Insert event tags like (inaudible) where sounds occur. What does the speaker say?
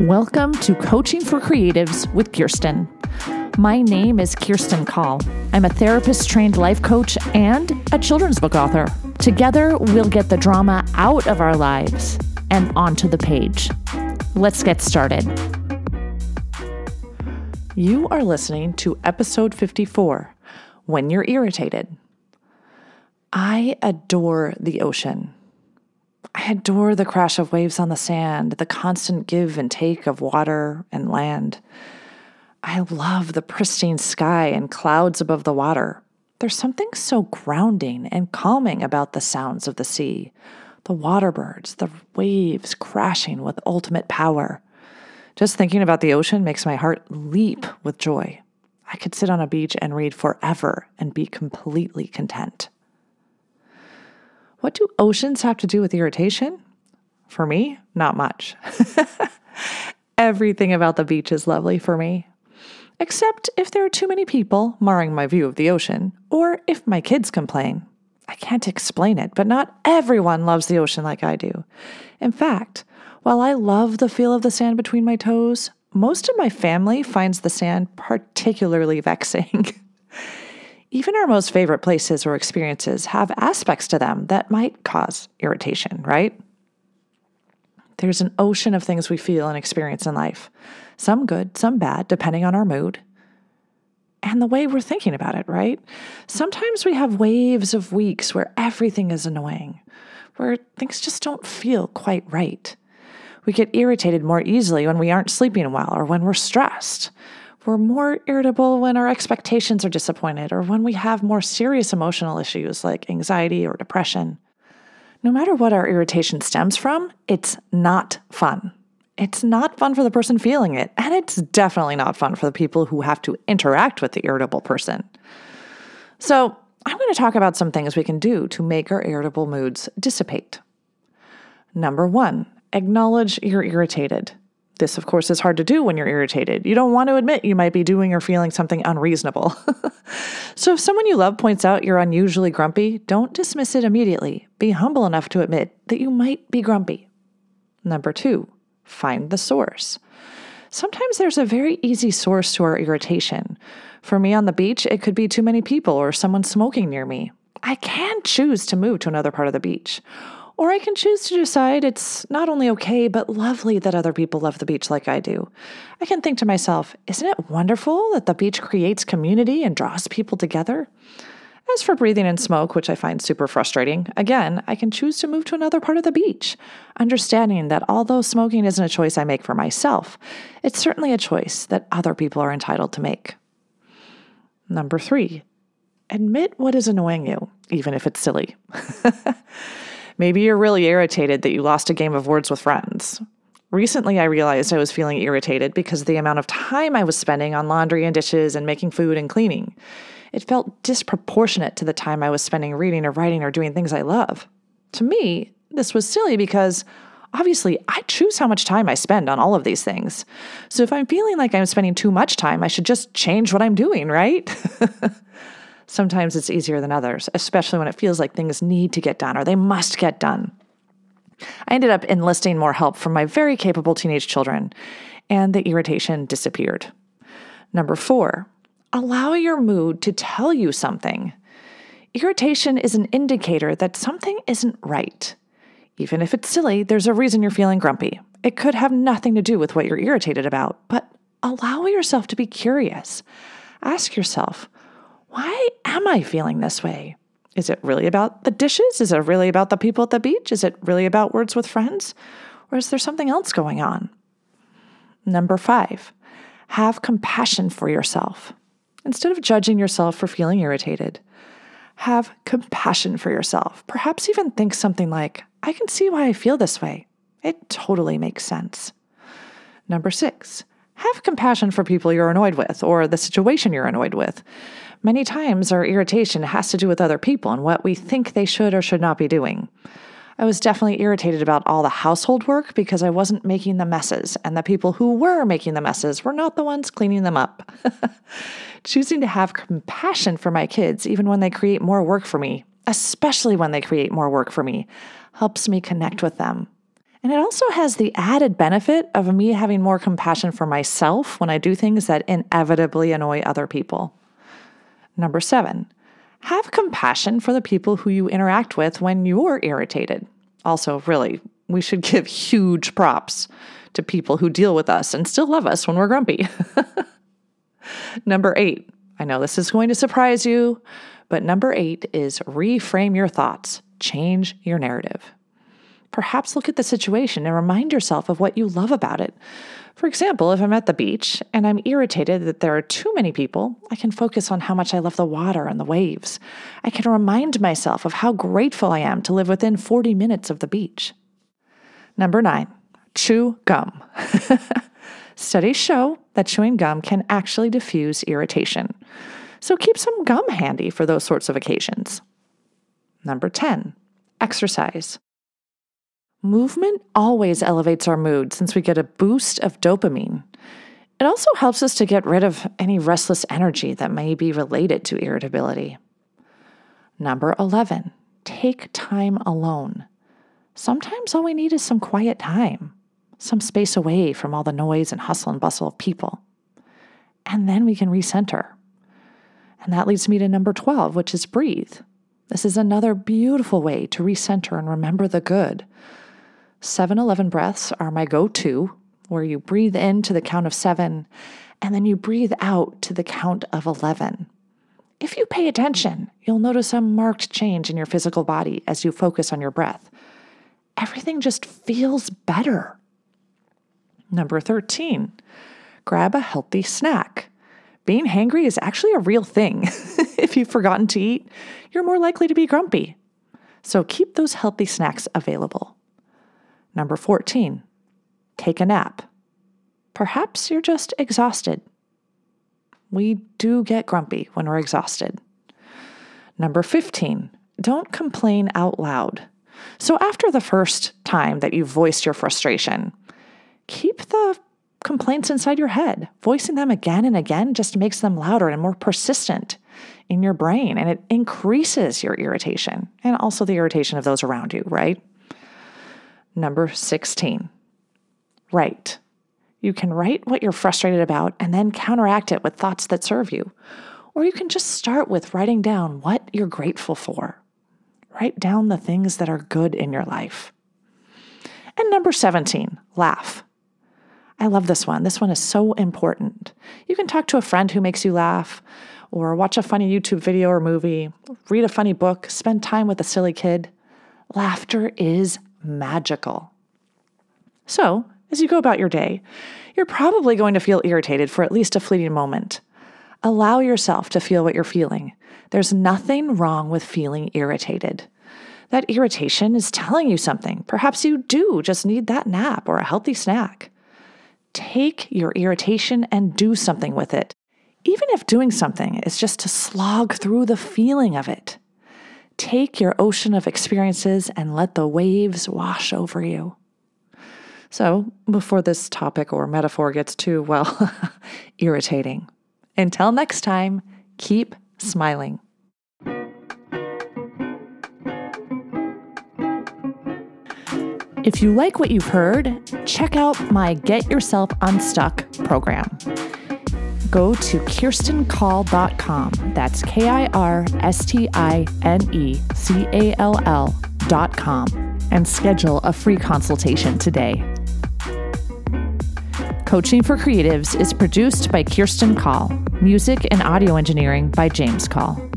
Welcome to Coaching for Creatives with Kirsti. My name is Kirsti Call. I'm a therapist trained life coach and a children's book author. Together, we'll get the drama out of our lives and onto the page. Let's get started. You are listening to episode 54 When You're Irritated. I adore the ocean. I adore the crash of waves on the sand, the constant give and take of water and land. I love the pristine sky and clouds above the water. There's something so grounding and calming about the sounds of the sea the water birds, the waves crashing with ultimate power. Just thinking about the ocean makes my heart leap with joy. I could sit on a beach and read forever and be completely content. What do oceans have to do with irritation? For me, not much. (laughs) Everything about the beach is lovely for me. Except if there are too many people marring my view of the ocean, or if my kids complain. I can't explain it, but not everyone loves the ocean like I do. In fact, while I love the feel of the sand between my toes, most of my family finds the sand particularly (laughs) vexing. Even our most favorite places or experiences have aspects to them that might cause irritation, right? There's an ocean of things we feel and experience in life, some good, some bad, depending on our mood and the way we're thinking about it, right? Sometimes we have waves of weeks where everything is annoying, where things just don't feel quite right. We get irritated more easily when we aren't sleeping well or when we're stressed. We're more irritable when our expectations are disappointed or when we have more serious emotional issues like anxiety or depression. No matter what our irritation stems from, it's not fun. It's not fun for the person feeling it, and it's definitely not fun for the people who have to interact with the irritable person. So, I'm going to talk about some things we can do to make our irritable moods dissipate. Number one, acknowledge you're irritated. This, of course, is hard to do when you're irritated. You don't want to admit you might be doing or feeling something unreasonable. (laughs) so, if someone you love points out you're unusually grumpy, don't dismiss it immediately. Be humble enough to admit that you might be grumpy. Number two, find the source. Sometimes there's a very easy source to our irritation. For me on the beach, it could be too many people or someone smoking near me. I can choose to move to another part of the beach. Or I can choose to decide it's not only okay, but lovely that other people love the beach like I do. I can think to myself, isn't it wonderful that the beach creates community and draws people together? As for breathing in smoke, which I find super frustrating, again, I can choose to move to another part of the beach, understanding that although smoking isn't a choice I make for myself, it's certainly a choice that other people are entitled to make. Number three, admit what is annoying you, even if it's silly. (laughs) Maybe you're really irritated that you lost a game of words with friends. Recently, I realized I was feeling irritated because of the amount of time I was spending on laundry and dishes and making food and cleaning. It felt disproportionate to the time I was spending reading or writing or doing things I love. To me, this was silly because obviously I choose how much time I spend on all of these things. So if I'm feeling like I'm spending too much time, I should just change what I'm doing, right? (laughs) Sometimes it's easier than others, especially when it feels like things need to get done or they must get done. I ended up enlisting more help from my very capable teenage children, and the irritation disappeared. Number four, allow your mood to tell you something. Irritation is an indicator that something isn't right. Even if it's silly, there's a reason you're feeling grumpy. It could have nothing to do with what you're irritated about, but allow yourself to be curious. Ask yourself, why am I feeling this way? Is it really about the dishes? Is it really about the people at the beach? Is it really about words with friends? Or is there something else going on? Number five, have compassion for yourself. Instead of judging yourself for feeling irritated, have compassion for yourself. Perhaps even think something like, I can see why I feel this way. It totally makes sense. Number six, have compassion for people you're annoyed with or the situation you're annoyed with. Many times, our irritation has to do with other people and what we think they should or should not be doing. I was definitely irritated about all the household work because I wasn't making the messes, and the people who were making the messes were not the ones cleaning them up. (laughs) Choosing to have compassion for my kids, even when they create more work for me, especially when they create more work for me, helps me connect with them. And it also has the added benefit of me having more compassion for myself when I do things that inevitably annoy other people. Number seven, have compassion for the people who you interact with when you're irritated. Also, really, we should (laughs) give huge props to people who deal with us and still love us when we're grumpy. (laughs) number eight, I know this is going to surprise you, but number eight is reframe your thoughts, change your narrative. Perhaps look at the situation and remind yourself of what you love about it. For example, if I'm at the beach and I'm irritated that there are too many people, I can focus on how much I love the water and the waves. I can remind myself of how grateful I am to live within 40 minutes of the beach. Number nine, chew gum. (laughs) Studies show that chewing gum can actually diffuse irritation. So keep some gum handy for those sorts of occasions. Number 10, exercise. Movement always elevates our mood since we get a boost of dopamine. It also helps us to get rid of any restless energy that may be related to irritability. Number 11, take time alone. Sometimes all we need is some quiet time, some space away from all the noise and hustle and bustle of people. And then we can recenter. And that leads me to number 12, which is breathe. This is another beautiful way to recenter and remember the good 7 11 breaths are my go to, where you breathe in to the count of seven and then you breathe out to the count of 11. If you pay attention, you'll notice a marked change in your physical body as you focus on your breath. Everything just feels better. Number 13, grab a healthy snack. Being hangry is actually a real thing. (laughs) if you've forgotten to eat, you're more likely to be grumpy. So keep those healthy snacks available. Number 14, take a nap. Perhaps you're just exhausted. We do get grumpy when we're exhausted. Number 15, don't complain out loud. So, after the first time that you've voiced your frustration, keep the complaints inside your head. Voicing them again and again just makes them louder and more persistent in your brain, and it increases your irritation and also the irritation of those around you, right? Number 16, write. You can write what you're frustrated about and then counteract it with thoughts that serve you. Or you can just start with writing down what you're grateful for. Write down the things that are good in your life. And number 17, laugh. I love this one. This one is so important. You can talk to a friend who makes you laugh, or watch a funny YouTube video or movie, read a funny book, spend time with a silly kid. Laughter is magical. So, as you go about your day, you're probably going to feel irritated for at least a fleeting moment. Allow yourself to feel what you're feeling. There's nothing wrong with feeling irritated. That irritation is telling you something. Perhaps you do just need that nap or a healthy snack. Take your irritation and do something with it, even if doing something is just to slog through the feeling of it. Take your ocean of experiences and let the waves wash over you. So, before this topic or metaphor gets too, well, (laughs) irritating, until next time, keep smiling. If you like what you've heard, check out my Get Yourself Unstuck program go to kirstenecall.com. That's K I R S T I N E C A L L.com and schedule a free consultation today. Coaching for Creatives is produced by Kirsti Call, music and audio engineering by James Call.